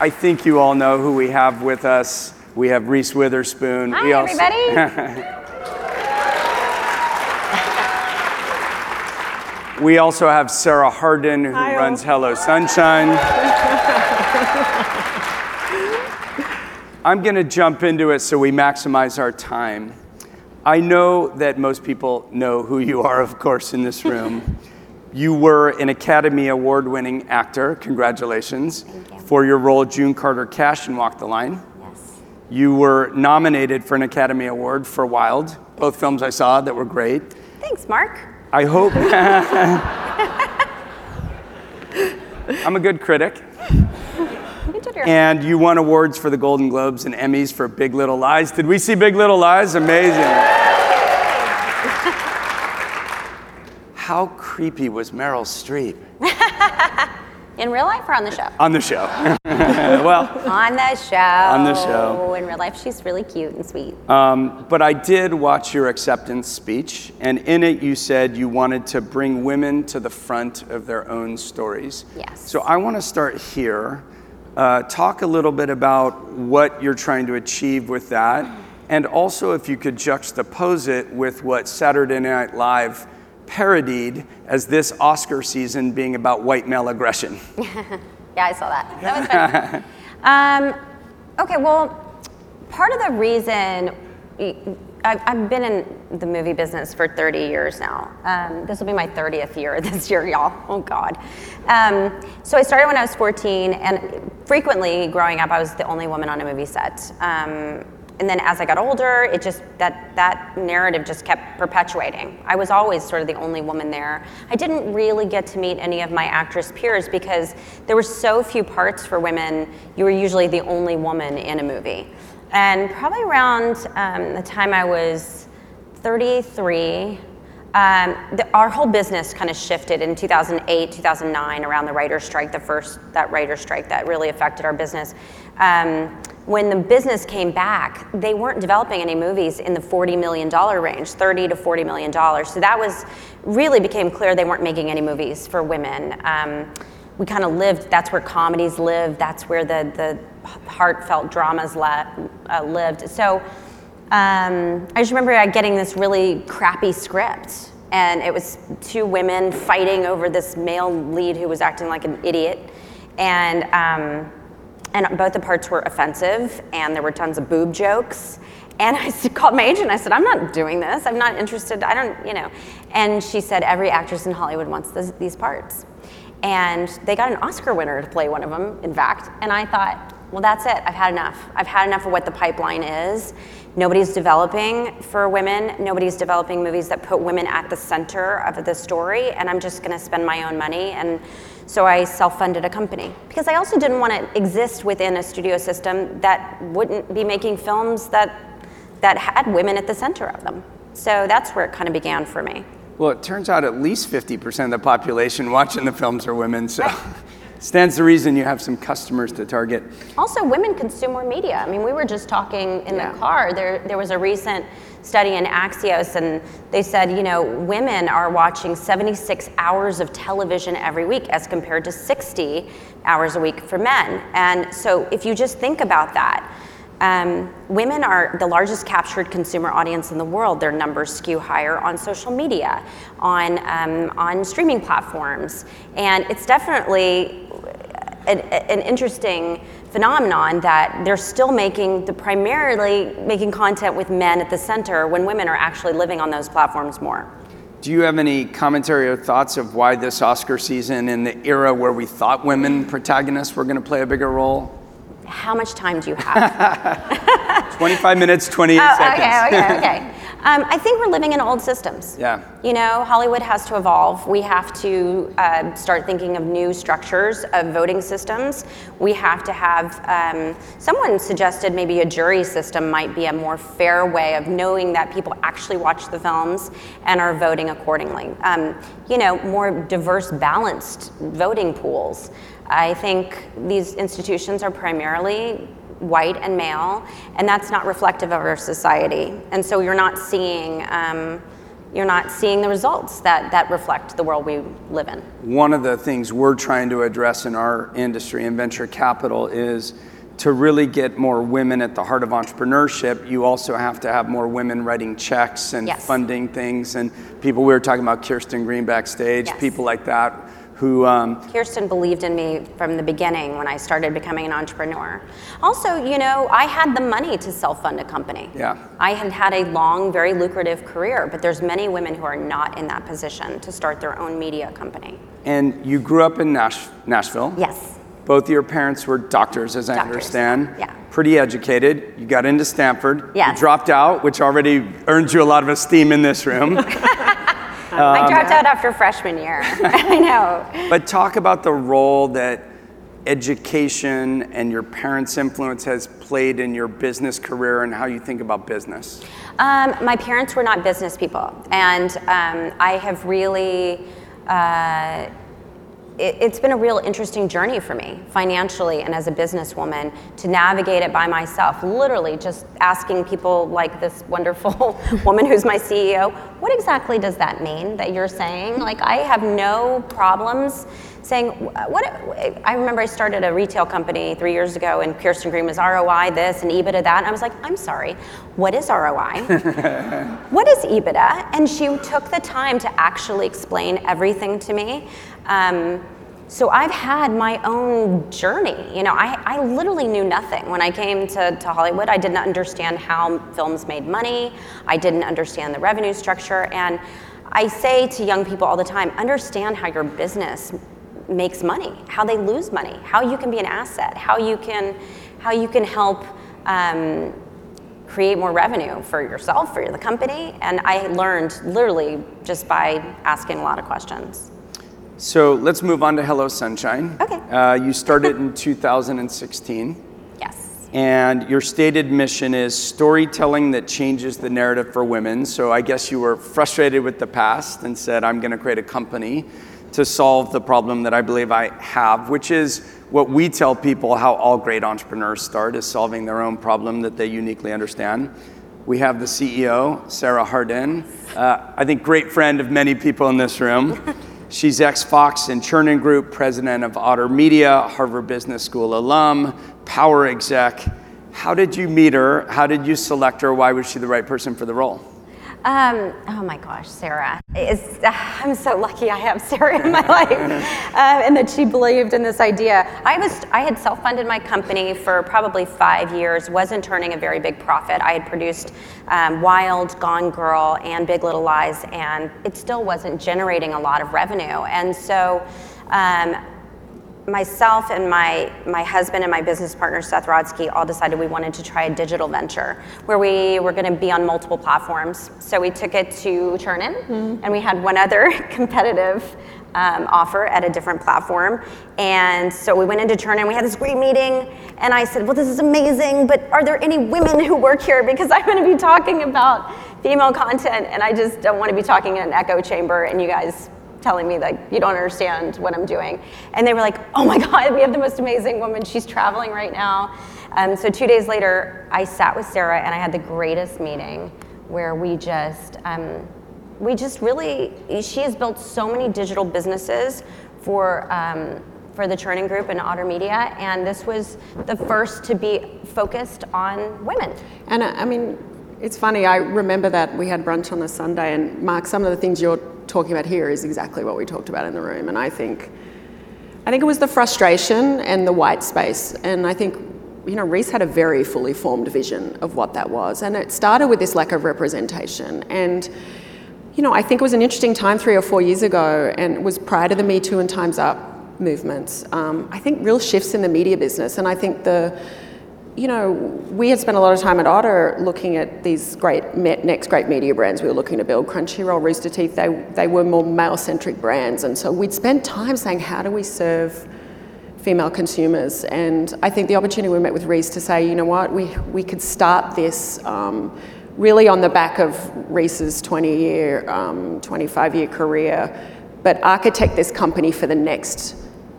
I think you all know who we have with us. We have Reese Witherspoon. Hi, we also- everybody. We also have Sarah Harden, who Hi, runs Hello Sunshine. I'm going to jump into it so we maximize our time. I know that most people know who you are, of course, in this room. you were an Academy Award winning actor, congratulations, you. for your role June Carter Cash in Walk the Line. Yes. You were nominated for an Academy Award for Wild, both films I saw that were great. Thanks, Mark. I hope. I'm a good critic. You did your And you won awards for the Golden Globes and Emmys for Big Little Lies. Did we see Big Little Lies? Amazing. How creepy was Meryl Streep in real life or on the show? on the show? well, On the show. On the show. In real life, she's really cute and sweet. um, but I did watch your acceptance speech, and in it you said you wanted to bring women to the front of their own stories. Yes. So I want to start here. Uh, talk a little bit about what you're trying to achieve with that, and also if you could juxtapose it with what Saturday Night Live parodied as this Oscar season being about white male aggression. Yeah, I saw that. That was fun. um, okay, well, part of the reason I've, I've been in the movie business for 30 years now. Um, this will be my 30th year this year, y'all. Oh, God. Um, so I started when I was 14, and frequently growing up, I was the only woman on a movie set. Um, and then as I got older, it just that that narrative just kept perpetuating. I was always sort of the only woman there. I didn't really get to meet any of my actress peers because there were so few parts for women. You were usually the only woman in a movie. And probably around um, the time I was 33, um, the, our whole business kind of shifted in 2008, 2009, around the writer's strike, the first that writer's strike that really affected our business. Um, when the business came back, they weren't developing any movies in the $40 million range, 30 to $40 million. So that was really became clear they weren't making any movies for women. Um, we kind of lived, that's where comedies live, that's where the, the heartfelt dramas uh, lived. So um, I just remember uh, getting this really crappy script, and it was two women fighting over this male lead who was acting like an idiot, and um, and both the parts were offensive, and there were tons of boob jokes. And I called my agent. I said, "I'm not doing this. I'm not interested. I don't, you know." And she said, "Every actress in Hollywood wants this, these parts." And they got an Oscar winner to play one of them, in fact. And I thought, well, that's it. I've had enough. I've had enough of what the pipeline is. Nobody's developing for women. Nobody's developing movies that put women at the center of the story. And I'm just going to spend my own money. And so I self funded a company because I also didn't want to exist within a studio system that wouldn't be making films that, that had women at the center of them. So that's where it kind of began for me. Well, it turns out at least 50% of the population watching the films are women, so stands to reason you have some customers to target. Also, women consume more media. I mean, we were just talking in Yeah. the car. There, there was a recent study in Axios, and they said, you know, women are watching 76 hours of television every week as compared to 60 hours a week for men. And so, if you just think about that, um, women are the largest captured consumer audience in the world. Their numbers skew higher on social media, on um, on streaming platforms, and it's definitely an, an interesting phenomenon that they're still making the primarily making content with men at the center when women are actually living on those platforms more. Do you have any commentary or thoughts of why this Oscar season, in the era where we thought women protagonists were going to play a bigger role? How much time do you have? 25 minutes, 28 Oh, seconds. okay, okay, okay. Um, I think we're living in old systems. Yeah. You know, Hollywood has to evolve. We have to uh, start thinking of new structures of voting systems. We have to have, um, someone suggested maybe a jury system might be a more fair way of knowing that people actually watch the films and are voting accordingly. Um, you know, more diverse, balanced voting pools. I think these institutions are primarily white and male, and that's not reflective of our society. And so you're not seeing um, you're not seeing the results that, that reflect the world we live in. One of the things we're trying to address in our industry in venture capital is to really get more women at the heart of entrepreneurship, you also have to have more women writing checks and Yes. funding things. And people, we were talking about Kirsten Green backstage, Yes. people like that who, um, Kirsten believed in me from the beginning when I started becoming an entrepreneur. Also, you know, I had the money to self-fund a company. Yeah. I had had a long, very lucrative career, but there's many women who are not in that position to start their own media company. and you grew up in Nash- Nashville. Yes. Both of your parents were doctors, as I Doctors, understand. yeah. Pretty educated. You got into Stanford. Yes. You dropped out, which already earned you a lot of esteem in this room. I dropped out after freshman year. I know. but talk about the role that education and your parents' influence has played in your business career and how you think about business. Um, my parents were not business people, and um, I have really. Uh, it, it's been a real interesting journey for me financially and as a businesswoman to navigate it by myself. Literally, just asking people like this wonderful woman who's my CEO, what exactly does that mean that you're saying? Like, I have no problems saying what I remember I started a retail company three years ago and Kirsten Green was ROI this and EBITDA that and I was like I'm sorry what is ROI what is EBITDA and she took the time to actually explain everything to me um, so I've had my own journey you know I, I literally knew nothing when I came to, to Hollywood I didn't understand how films made money I didn't understand the revenue structure and I say to young people all the time understand how your business makes money, how they lose money, how you can be an asset, how you can, how you can help um, create more revenue for yourself, for the company. And I learned literally just by asking a lot of questions. So let's move on to Hello Sunshine. Okay. Uh, you started in 2016. Yes. And your stated mission is storytelling that changes the narrative for women. So I guess you were frustrated with the past and said, I'm going to create a company to solve the problem that I believe I have, which is what we tell people how all great entrepreneurs start is solving their own problem that they uniquely understand. We have the CEO, Sarah Harden, uh, I think great friend of many people in this room. She's ex Fox and Chernin Group, president of Otter Media, Harvard Business School alum, power exec. How did you meet her? How did you select her? Why was she the right person for the role? Um, oh my gosh, Sarah. I'm so lucky I have Sarah in my life uh, and that she believed in this idea. I, was, I had self funded my company for probably five years, wasn't turning a very big profit. I had produced um, Wild, Gone Girl, and Big Little Lies, and it still wasn't generating a lot of revenue. And so um, myself and my, my husband and my business partner Seth Rodsky all decided we wanted to try a digital venture where we were going to be on multiple platforms. So we took it to Chernin, and we had one other competitive um, offer at a different platform. And so we went into Chernin. We had this great meeting, and I said, "Well, this is amazing, but are there any women who work here? Because I'm going to be talking about female content, and I just don't want to be talking in an echo chamber, and you guys." Telling me like you don't understand what I'm doing. And they were like, oh my God, we have the most amazing woman. She's traveling right now. Um, so two days later, I sat with Sarah and I had the greatest meeting where we just, um, we just really, she has built so many digital businesses for, um, for the Chernin Group and Otter Media, and this was the first to be focused on women. And uh, I mean, it's funny, I remember that we had brunch on a Sunday, and Mark, some of the things you're talking about here is exactly what we talked about in the room. And I think, I think it was the frustration and the white space. And I think, you know, Reese had a very fully formed vision of what that was. And it started with this lack of representation. And, you know, I think it was an interesting time three or four years ago, and it was prior to the Me Too and Time's Up movements. Um, I think real shifts in the media business. And I think the, you know, we had spent a lot of time at Otter looking at these great next great media brands we were looking to build. Crunchyroll, Rooster Teeth, they, they were more male-centric brands. And so we'd spent time saying, how do we serve female consumers? And I think the opportunity we met with Reese to say, you know what, we, we could start this um, really on the back of Reese's 20-year, um, 25-year career, but architect this company for the next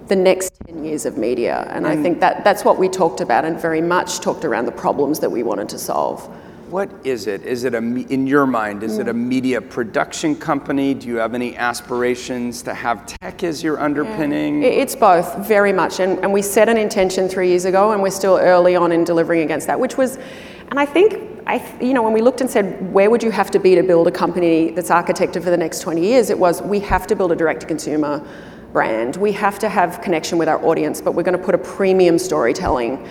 the next 10 years of media. And I think that that's what we talked about and very much talked around the problems that we wanted to solve. what is it? Is it a, in your mind, is it a mm. media production company? Do you have any aspirations to have tech as your underpinning? I- It's both, very much. And, and we set an intention three years ago, and we're still early on in delivering against that, which was, and I think, I, you know, when we looked and said, where would you have to be to build a company that's architected for the next 20 years? It was, we have to build a direct to consumer brand. We have to have connection with our audience, but we're going to put a premium storytelling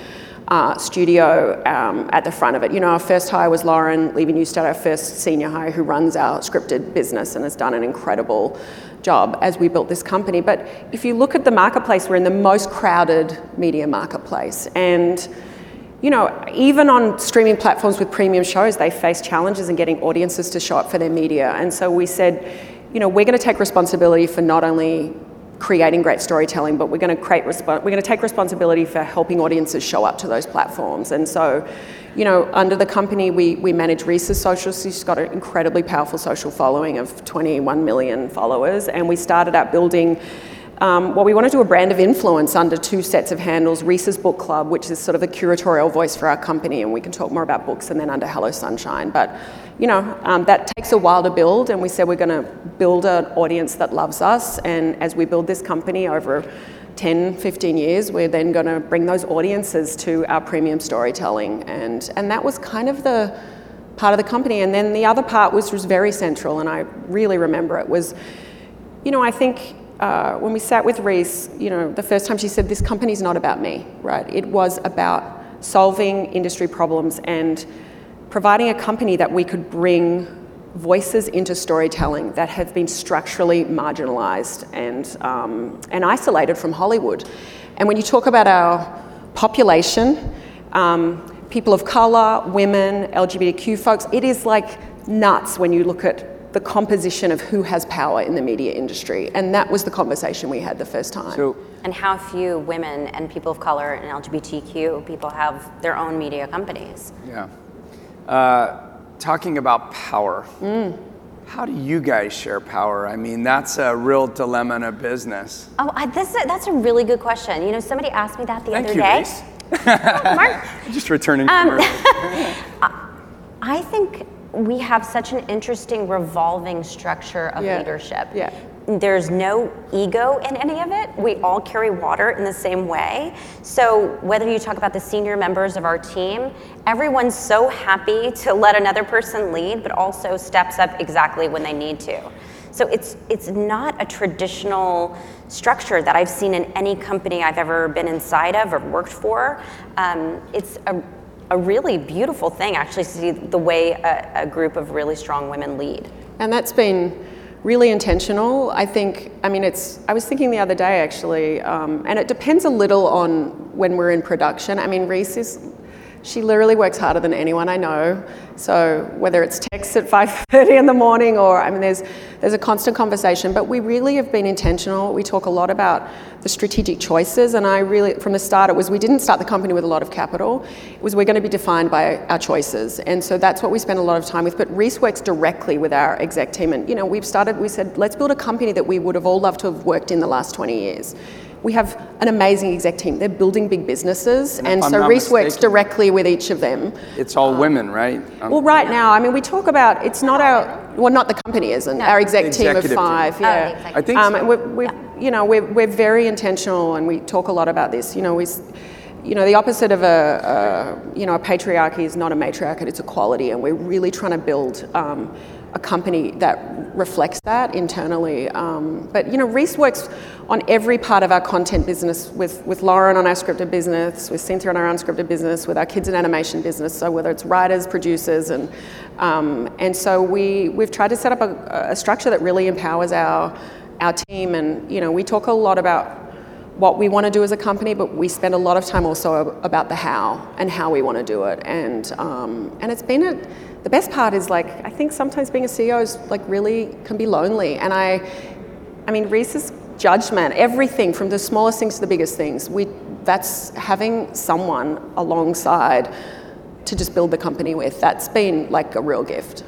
uh, studio um, at the front of it. You know, our first hire was Lauren Levy Neustadter, our first senior hire who runs our scripted business and has done an incredible job as we built this company. But if you look at the marketplace, we're in the most crowded media marketplace. And you know, even on streaming platforms with premium shows, they face challenges in getting audiences to show up for their media. And so we said, you know, we're going to take responsibility for not only creating great storytelling, but we're going to create respo- we're going to take responsibility for helping audiences show up to those platforms. And so, you know, under the company, we, we manage Reese's social. She's got an incredibly powerful social following of 21 million followers, and we started out building. Um, well, we want to do a brand of influence under two sets of handles Reese's Book Club, which is sort of the curatorial voice for our company, and we can talk more about books, and then under Hello Sunshine. But, you know, um, that takes a while to build, and we said we're going to build an audience that loves us. And as we build this company over 10, 15 years, we're then going to bring those audiences to our premium storytelling. And, and that was kind of the part of the company. And then the other part, which was very central, and I really remember it, was, you know, I think uh, when we sat with Reese, you know, the first time she said, This company's not about me, right? It was about solving industry problems and providing a company that we could bring voices into storytelling that have been structurally marginalized and, um, and isolated from Hollywood. And when you talk about our population, um, people of color, women, LGBTQ folks, it is like nuts when you look at the composition of who has power in the media industry. And that was the conversation we had the first time. So, And how few women and people of color and LGBTQ people have their own media companies. yeah. Uh, talking about power, how do you guys share power? I mean, that's a real dilemma in a business. Oh, I, this, that's a really good question. You know, somebody asked me that the Thank other you, day. Reese. Mark, Just returning. Um. I think we have such an interesting revolving structure of Yeah. leadership. Yeah. There's no ego in any of it. We all carry water in the same way. So, whether you talk about the senior members of our team, everyone's so happy to let another person lead, but also steps up exactly when they need to. So, it's, it's not a traditional structure that I've seen in any company I've ever been inside of or worked for. Um, it's a a really beautiful thing actually to see the way a, a group of really strong women lead. And that's been really intentional. I think, I mean, it's, I was thinking the other day actually, um, and it depends a little on when we're in production. I mean, Reese is, she literally works harder than anyone I know. So whether it's texts at 5.30 in the morning or, I mean, there's, there's a constant conversation, but we really have been intentional. We talk a lot about the strategic choices, and I really, from the start, it was we didn't start the company with a lot of capital. It was we're going to be defined by our choices, and so that's what we spend a lot of time with. But Reese works directly with our exec team, and you know, we've started. We said, let's build a company that we would have all loved to have worked in the last 20 years. We have an amazing exec team. They're building big businesses, if and so not Reese works directly with each of them. it's all women, right? Um, Well, right now, I mean, we talk about it's not our well, not the company isn't our exec team of Executive team. five. Oh, Yeah, I think um, so. and we're, we're you know we're, we're very intentional, and we talk a lot about this. You know, we, you know, the opposite of a, a you know a patriarchy is not a matriarchy; it's equality, and we're really trying to build. Um, a company that reflects that internally. Um, but you know, Reese works on every part of our content business with, with Lauren on our scripted business, with Cynthia on our unscripted business, with our kids and animation business. So whether it's writers, producers, and um, and so we we've tried to set up a, a structure that really empowers our our team. And you know, we talk a lot about what we want to do as a company, but we spend a lot of time also about the how and how we want to do it. And um, and it's been a, the best part is like I think sometimes being a CEO is like really can be lonely. And I, I mean Reese's judgment, everything from the smallest things to the biggest things, we that's having someone alongside to just build the company with. That's been like a real gift.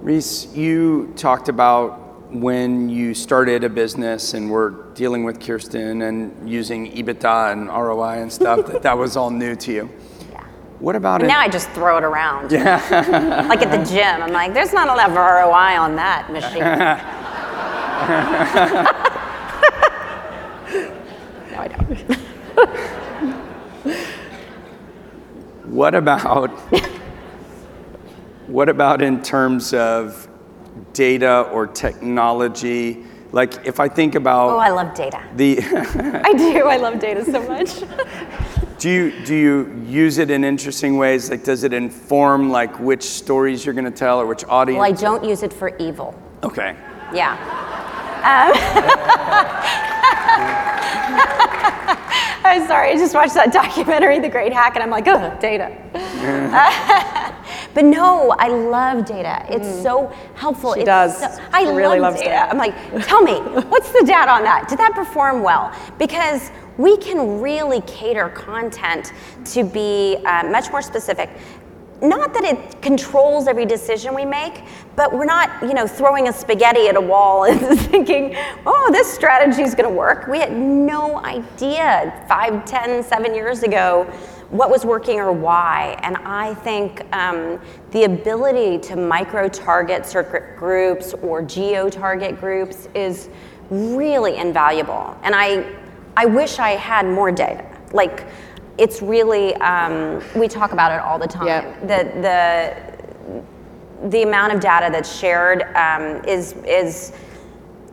Reese, you talked about when you started a business and were dealing with Kirsten and using EBITDA and ROI and stuff, that that was all new to you. Yeah. What about And in- now I just throw it around. Yeah. like at the gym, I'm like, there's not enough ROI on that machine. no, I don't. What about what about in terms of data or technology? Like if I think about Oh, I love data. the I do. I love data so much. do you do you use it in interesting ways? Like does it inform like which stories you're going to tell or which audience? well, I don't use it for evil. okay. Yeah. Um, I'm sorry, I just watched that documentary, The Great Hack, and I'm like, oh, data. but no, I love data. It's so helpful. She It's does. so- I really love loves data. data. I'm like, tell me, what's the data on that? Did that perform well? Because we can really cater content to be uh, much more specific. Not that it controls every decision we make, but we're not, you know, throwing a spaghetti at a wall and thinking, oh, this strategy is going to work. We had no idea five, ten, seven years ago what was working or why. And I think um, the ability to micro target circuit groups or geo target groups is really invaluable. And I, I wish I had more data. Like, it's really, um, we talk about it all the time. Yep. The, the, the amount of data that's shared um, is, is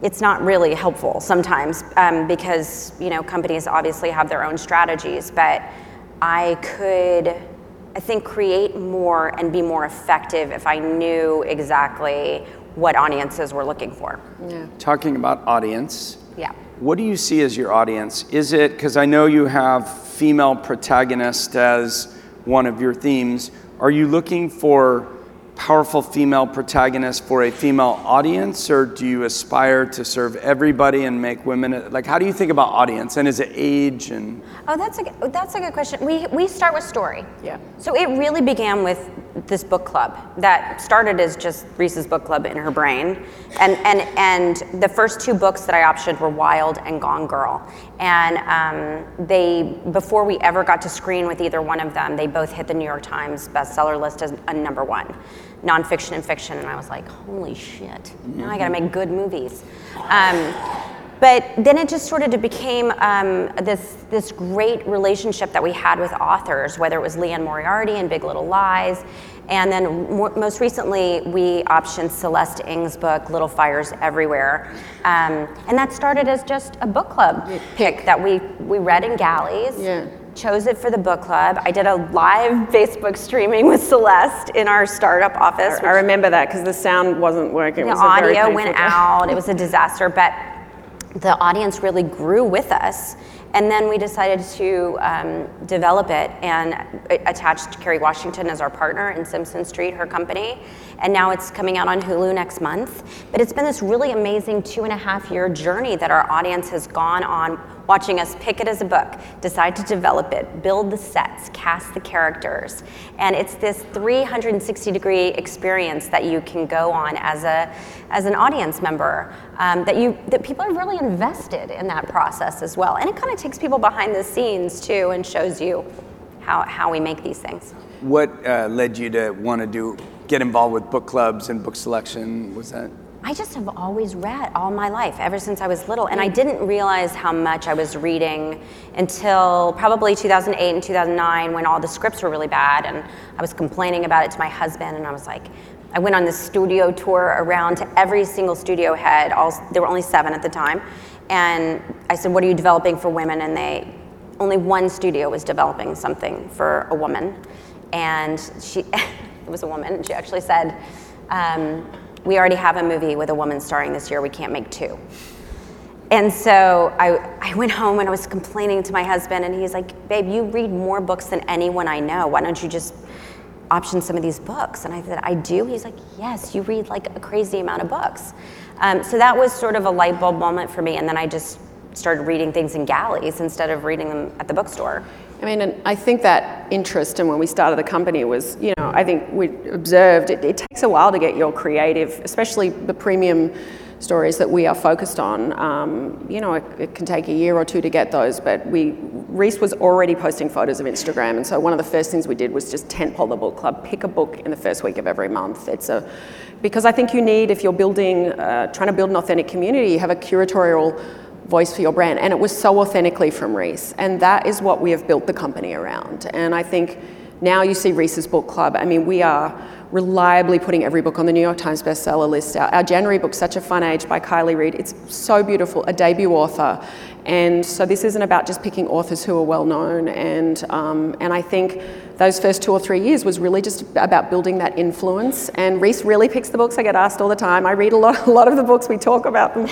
it's not really helpful sometimes um, because you know companies obviously have their own strategies but i could i think create more and be more effective if i knew exactly what audiences were looking for Yeah. Talking about audience. yeah What do you see as your audience? Is it because I know you have female protagonist as one of your themes? Are you looking for powerful female protagonists for a female audience, or do you aspire to serve everybody and make women like? How do you think about audience? And is it age and? Oh, that's a good- that's a good question. We we start with story. Yeah. So it really began with this book club. That started as just Reese's book club in her brain, and and and the first two books that I optioned were Wild and Gone Girl, and um, they before we ever got to screen with either one of them, they both hit the New York Times bestseller list as a number one, nonfiction and fiction, and I was like, holy shit! Now I got to make good movies. Um, but then it just sort of became um, this this great relationship that we had with authors, whether it was Liane Moriarty in Big Little Lies, and then most recently we optioned Celeste Ng's book Little Fires Everywhere, um, and that started as just a book club pick that we we read in galleys. Yeah. Chose it for the book club. I did a live Facebook streaming with Celeste in our startup office. I remember that because the sound wasn't working. It The was audio went out. It was a disaster, but the audience really grew with us. And then we decided to um, develop it and a- attached Kerry Washington as our partner in Simpson Street, her company. And now it's coming out on Hulu next month. But it's been this really amazing two and a half year journey that our audience has gone on watching us pick it as a book, decide to develop it, build the sets, cast the characters. And it's this 360 degree experience that you can go on as a as an audience member um, that you that people are really invested in that process as well. And it kind of takes people behind the scenes too and shows you how, how we make these things. What uh, led you to want to do get involved with book clubs and book selection? Was that? I just have always read all my life, ever since I was little. And I didn't realize how much I was reading until probably 2008 and 2009 when all the scripts were really bad. And I was complaining about it to my husband. And I was like, I went on this studio tour around to every single studio head. All, there were only seven at the time. And I said, What are you developing for women? And they, only one studio was developing something for a woman. And she, it was a woman, and she actually said, um, we already have a movie with a woman starring this year. We can't make two. And so I, I went home and I was complaining to my husband, and he's like, Babe, you read more books than anyone I know. Why don't you just option some of these books? And I said, I do. He's like, Yes, you read like a crazy amount of books. Um, so that was sort of a light bulb moment for me. And then I just started reading things in galleys instead of reading them at the bookstore. I mean, and I think that interest, and when we started the company, was, you know, I think we observed it, it takes a while to get your creative, especially the premium stories that we are focused on. Um, you know, it, it can take a year or two to get those, but we Reese was already posting photos of Instagram, and so one of the first things we did was just tentpole the book club, pick a book in the first week of every month. It's a because I think you need if you're building, uh, trying to build an authentic community, you have a curatorial voice for your brand, and it was so authentically from Reese, and that is what we have built the company around. And I think now you see Reese's Book Club. I mean, we are reliably putting every book on the New York Times bestseller list. Our, our January book, Such a Fun Age by Kiley Reid, it's so beautiful, a debut author. And so this isn't about just picking authors who are well known. And, um, and I think those first two or three years was really just about building that influence. And Reese really picks the books. I get asked all the time. I read a lot, a lot of the books. We talk about them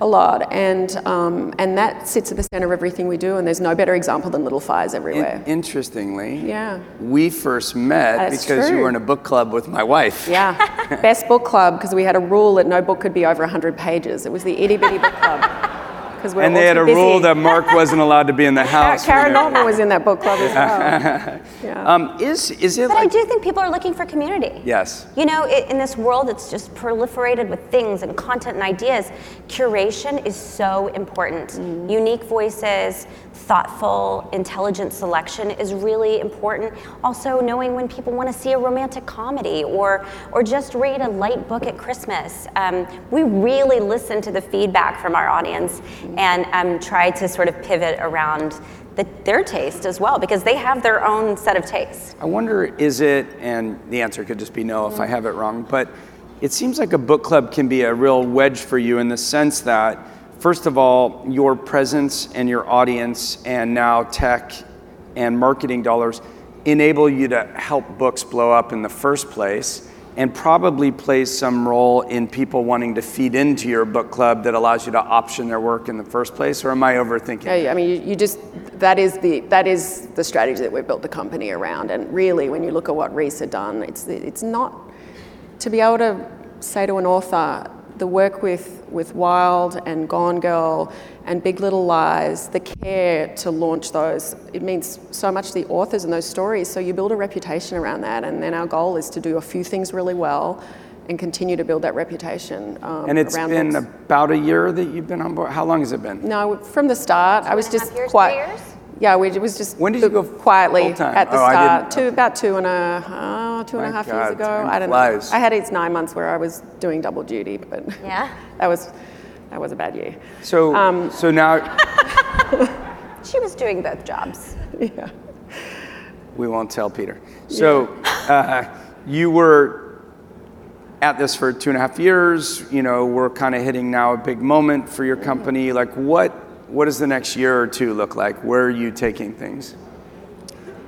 a lot. And, um, and that sits at the center of everything we do. And there's no better example than Little Fires Everywhere. In- interestingly, Yeah. we first met That's because you were in a book club with my wife. Yeah, best book club because we had a rule that no book could be over 100 pages. It was the itty bitty book club. Because we're And they had a busy. rule that Mark wasn't allowed to be in the house. Kara whenever- was in that book club as well. Yeah. Um, is is it But I do think people are looking for community. yes? You know, i in this world that's just proliferated with things and content and ideas, curation is so important. Unique voices, thoughtful, intelligent selection is really important. Also, knowing when people want to see a romantic comedy or or just read a light book at Christmas. Um, we really listen to the feedback from our audience and um, try to sort of pivot around. The, their taste as well because they have their own set of tastes. I wonder, is it, and the answer could just be no if I have it wrong, but it seems like a book club can be a real wedge for you in the sense that, first of all, your presence and your audience, and now tech and marketing dollars enable you to help books blow up in the first place and probably plays some role in people wanting to feed into your book club that allows you to option their work in the first place or am i overthinking Yeah, I mean, you, you just that is the that is the strategy that we've built the company around. And really, when you look at what Reese had done, it's it's not to be able to say to an author the work with with Wild and Gone Girl and Big Little Lies, the care to launch those, it means so much to the authors and those stories. So you build a reputation around that, and then our goal is to do a few things really well. And continue to build that reputation. Um, and it's around been books. about a year that you've been on board how long has it been No, from the start, I was and a just half years, quiet. three years? Yeah, we, it was just When did you go quietly full-time? at the Oh, I start. didn't- Two about two and a uh, two and a My half God, years ago. time I don't flies. know. I had its nine months where I was doing double duty, but Yeah. that was that was a bad year. so Um, so now She was doing both jobs. Yeah. we won't tell peter so uh, you were at this for two and a half years you know we're kind of hitting now a big moment for your company like what what does the next year or two look like where are you taking things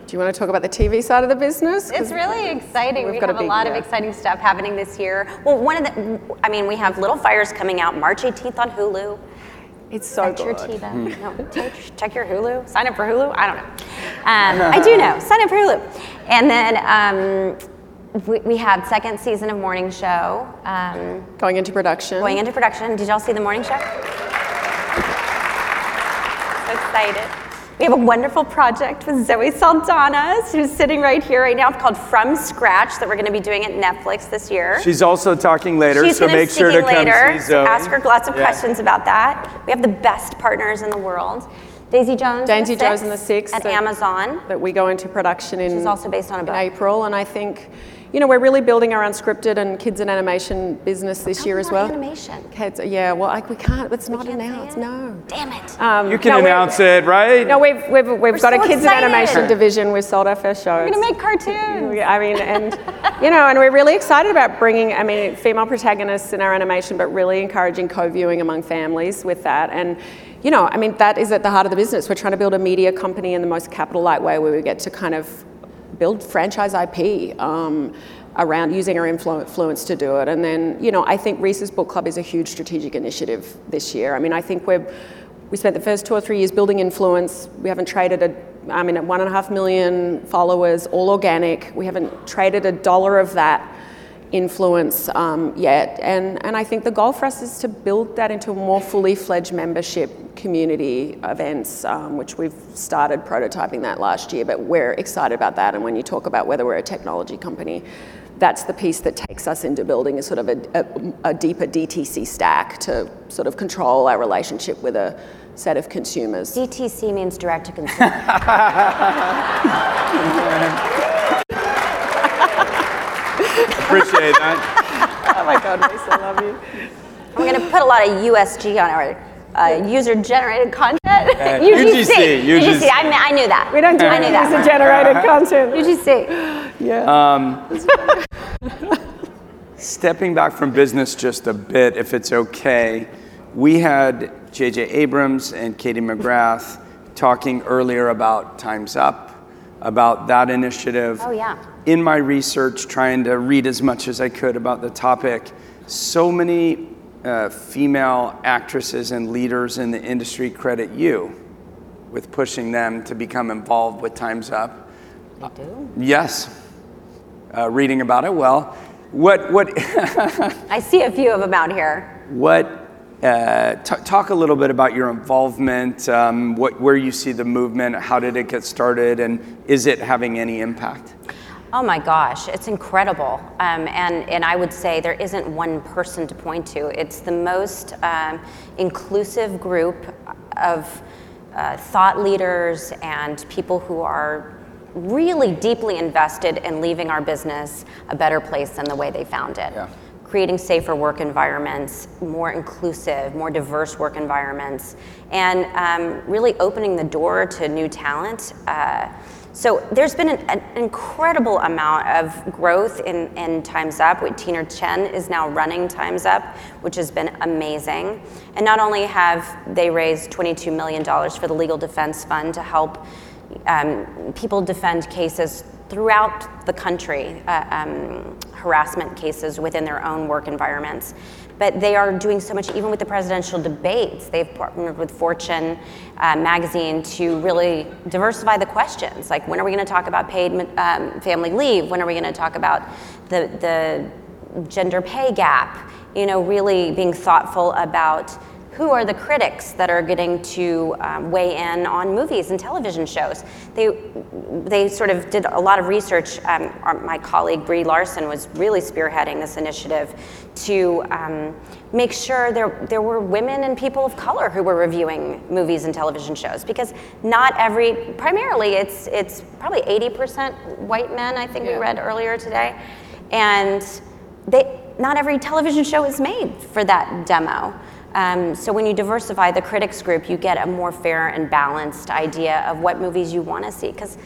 Do you want to talk about the TV side of the business? It's really exciting. We've We got a have a big- lot of exciting stuff happening this year. Well, one of the, I mean, we have Little Fires coming out March 18th on Hulu. It's so Check your good. TiVo. No, check, check your Hulu. Sign up for Hulu. I don't know. Um, I do know. Sign up for Hulu. And then um, we, we have second season of Morning Show um, Going into production. going into production. Did y'all see the Morning Show? So excited. We have a wonderful project with Zoe Saldana, who's sitting right here right now. It's called From Scratch that we're going to be doing at Netflix this year. she's also talking later She's so make sure to speaking come see zoe Ask her lots of Yeah. questions about that. We have the best partners in the world. Daisy Jones. Daisy Jones and the Six at that- Amazon. that we go into production in. She's also based on a in book. April, and I think, you know, we're really building our unscripted and kids and animation business this year as not well. animation. Kids, yeah. Well, like we can't. It's not Can't say announced. it? No. Damn it. Um, you can no, announce it right No, we've we've, we've got so a kids excited. and animation division. We've sold our first show. we're going to make cartoons. I mean, and you know, and we're really excited about bringing, I mean, female protagonists in our animation, but really encouraging co-viewing among families with that. And you know, I mean, that is at the heart of the business. We're trying to build a media company in the most capital-light way, where we get to kind of build franchise IP. Um, around using our influ- influence to do it. And then, you know, I think Reese's Book Club is a huge strategic initiative this year. I mean, I think we're, we spent the first two or three years building influence. We haven't traded a, I mean, at one and a half million followers, all organic. We haven't traded a dollar of that influence um, yet. And, and I think the goal for us is to build that into a more fully fledged membership community events, um, which we've started prototyping that last year, but we're excited about that. And when you talk about whether we're a technology company, that's the piece that takes us into building a sort of a, a, a deeper DTC stack to sort of control our relationship with a set of consumers. DTC means direct to consumer. Appreciate that. oh my God, Lisa, I love you. I'm going to put a lot of USG on our uh, user generated content. Uh, UGC, UGC. I, kn- I knew that. We don't do I knew any that. user-generated uh-huh. content. UGC. Yeah. Um, stepping back from business just a bit, if it's okay, we had J.J. Abrams and Katie McGrath talking earlier about Time's Up, about that initiative. Oh, yeah. In my research, trying to read as much as I could about the topic, so many uh, female actresses and leaders in the industry credit you with pushing them to become involved with Time's Up. They do. Yes. Uh, reading about it, well, what, what, I see a few of them out here. What, uh, t- talk a little bit about your involvement, um, what, where you see the movement, how did it get started, and is it having any impact? Oh my gosh, it's incredible. Um, and, and I would say there isn't one person to point to. It's the most um, inclusive group of uh, thought leaders and people who are really deeply invested in leaving our business a better place than the way they found it. Yeah. Creating safer work environments, more inclusive, more diverse work environments, and um, really opening the door to new talent. Uh, so there's been an, an, incredible amount of growth in, in Time's Up. With Tina Tchen is now running Time's Up, which has been amazing. And not only have they raised $22 million for the Legal Defense Fund to help um, people defend cases throughout the country, uh, um, harassment cases within their own work environments. But they are doing so much, even with the presidential debates. They've partnered with Fortune uh, magazine to really diversify the questions. Like, when are we going to talk about paid um, family leave? When are we going to talk about the, the gender pay gap? You know, really being thoughtful about who are the critics that are getting to um, weigh in on movies and television shows? They, they sort of did a lot of research. Um, our, my colleague Brie Larson was really spearheading this initiative to um, make sure there, there were women and people of color who were reviewing movies and television shows because not every, primarily it's, it's probably 80% white men, I think Yeah. we read earlier today. And they, not every television show is made for that demo. Um, so when you diversify the critics group, you get a more fair and balanced idea of what movies you want to see. Because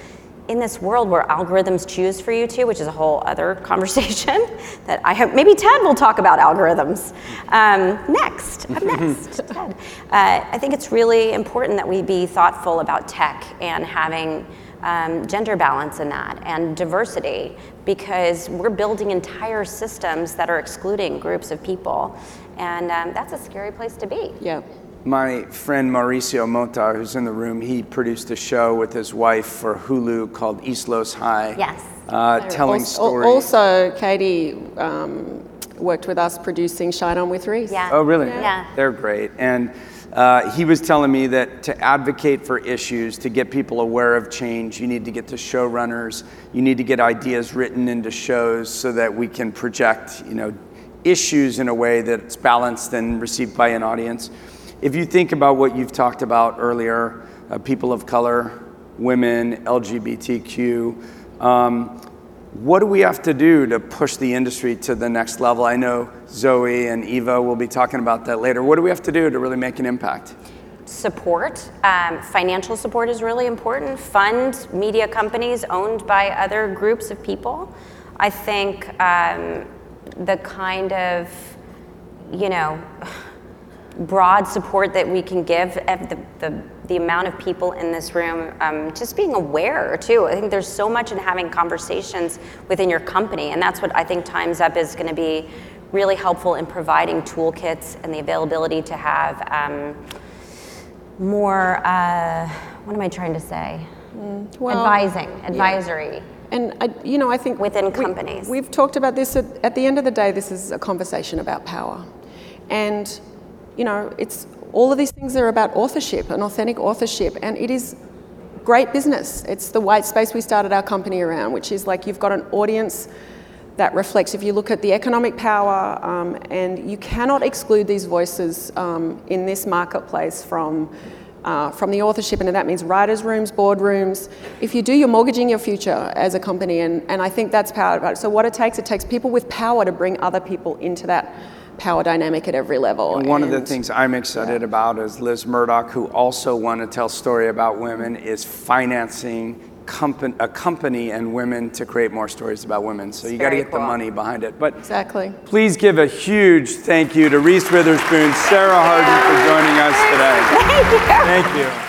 in this world where algorithms choose for you to, which is a whole other conversation that I hope maybe Ted will talk about algorithms um, next. Up next, Ted. Uh, I think it's really important that we be thoughtful about tech and having um, gender balance in that and diversity because we're building entire systems that are excluding groups of people. And um, that's a scary place to be. Yeah. My friend Mauricio Mota, who's in the room, he produced a show with his wife for Hulu called East Los High. Yes. Uh, telling also, stories. Also, Katie um, worked with us producing Shine On with Reese. Yeah. Oh, really? Yeah. They're great. And uh, he was telling me that to advocate for issues, to get people aware of change, you need to get to showrunners. You need to get ideas written into shows so that we can project, you know, issues in a way that's balanced and received by an audience. If you think about what you've talked about earlier, uh, people of color, women, LGBTQ, um, what do we have to do to push the industry to the next level? I know Zoe and Eva will be talking about that later. What do we have to do to really make an impact? Support, um, financial support is really important. Fund media companies owned by other groups of people. I think um, the kind of, you know, broad support that we can give of the, the, the amount of people in this room um, just being aware too. I think there's so much in having conversations within your company and that's what i think times up is going to be really helpful in providing toolkits and the availability to have um, more uh, what am i trying to say? Well, advising advisory And I, you know, I think Within companies. we've talked about this. At, at the end of the day, this is a conversation about power, and you know, it's all of these things are about authorship and authentic authorship, and it is great business. It's the white space we started our company around, which is like you've got an audience that reflects, if you look at the economic power, um, and you cannot exclude these voices um, in this marketplace from. Uh, from the authorship, and that means writers' rooms, boardrooms. If you do, you're mortgaging your future as a company, and, and I think that's power about it. So, what it takes, it takes people with power to bring other people into that power dynamic at every level. And one of the things I'm excited about is Liz Murdoch, who also want to tell story about women, is financing company, a company and women to create more stories about women. So you got to get the money behind it. But Exactly. please give a huge thank you to Reese Witherspoon, Sarah Harden for joining us today. Thank you. Thank you.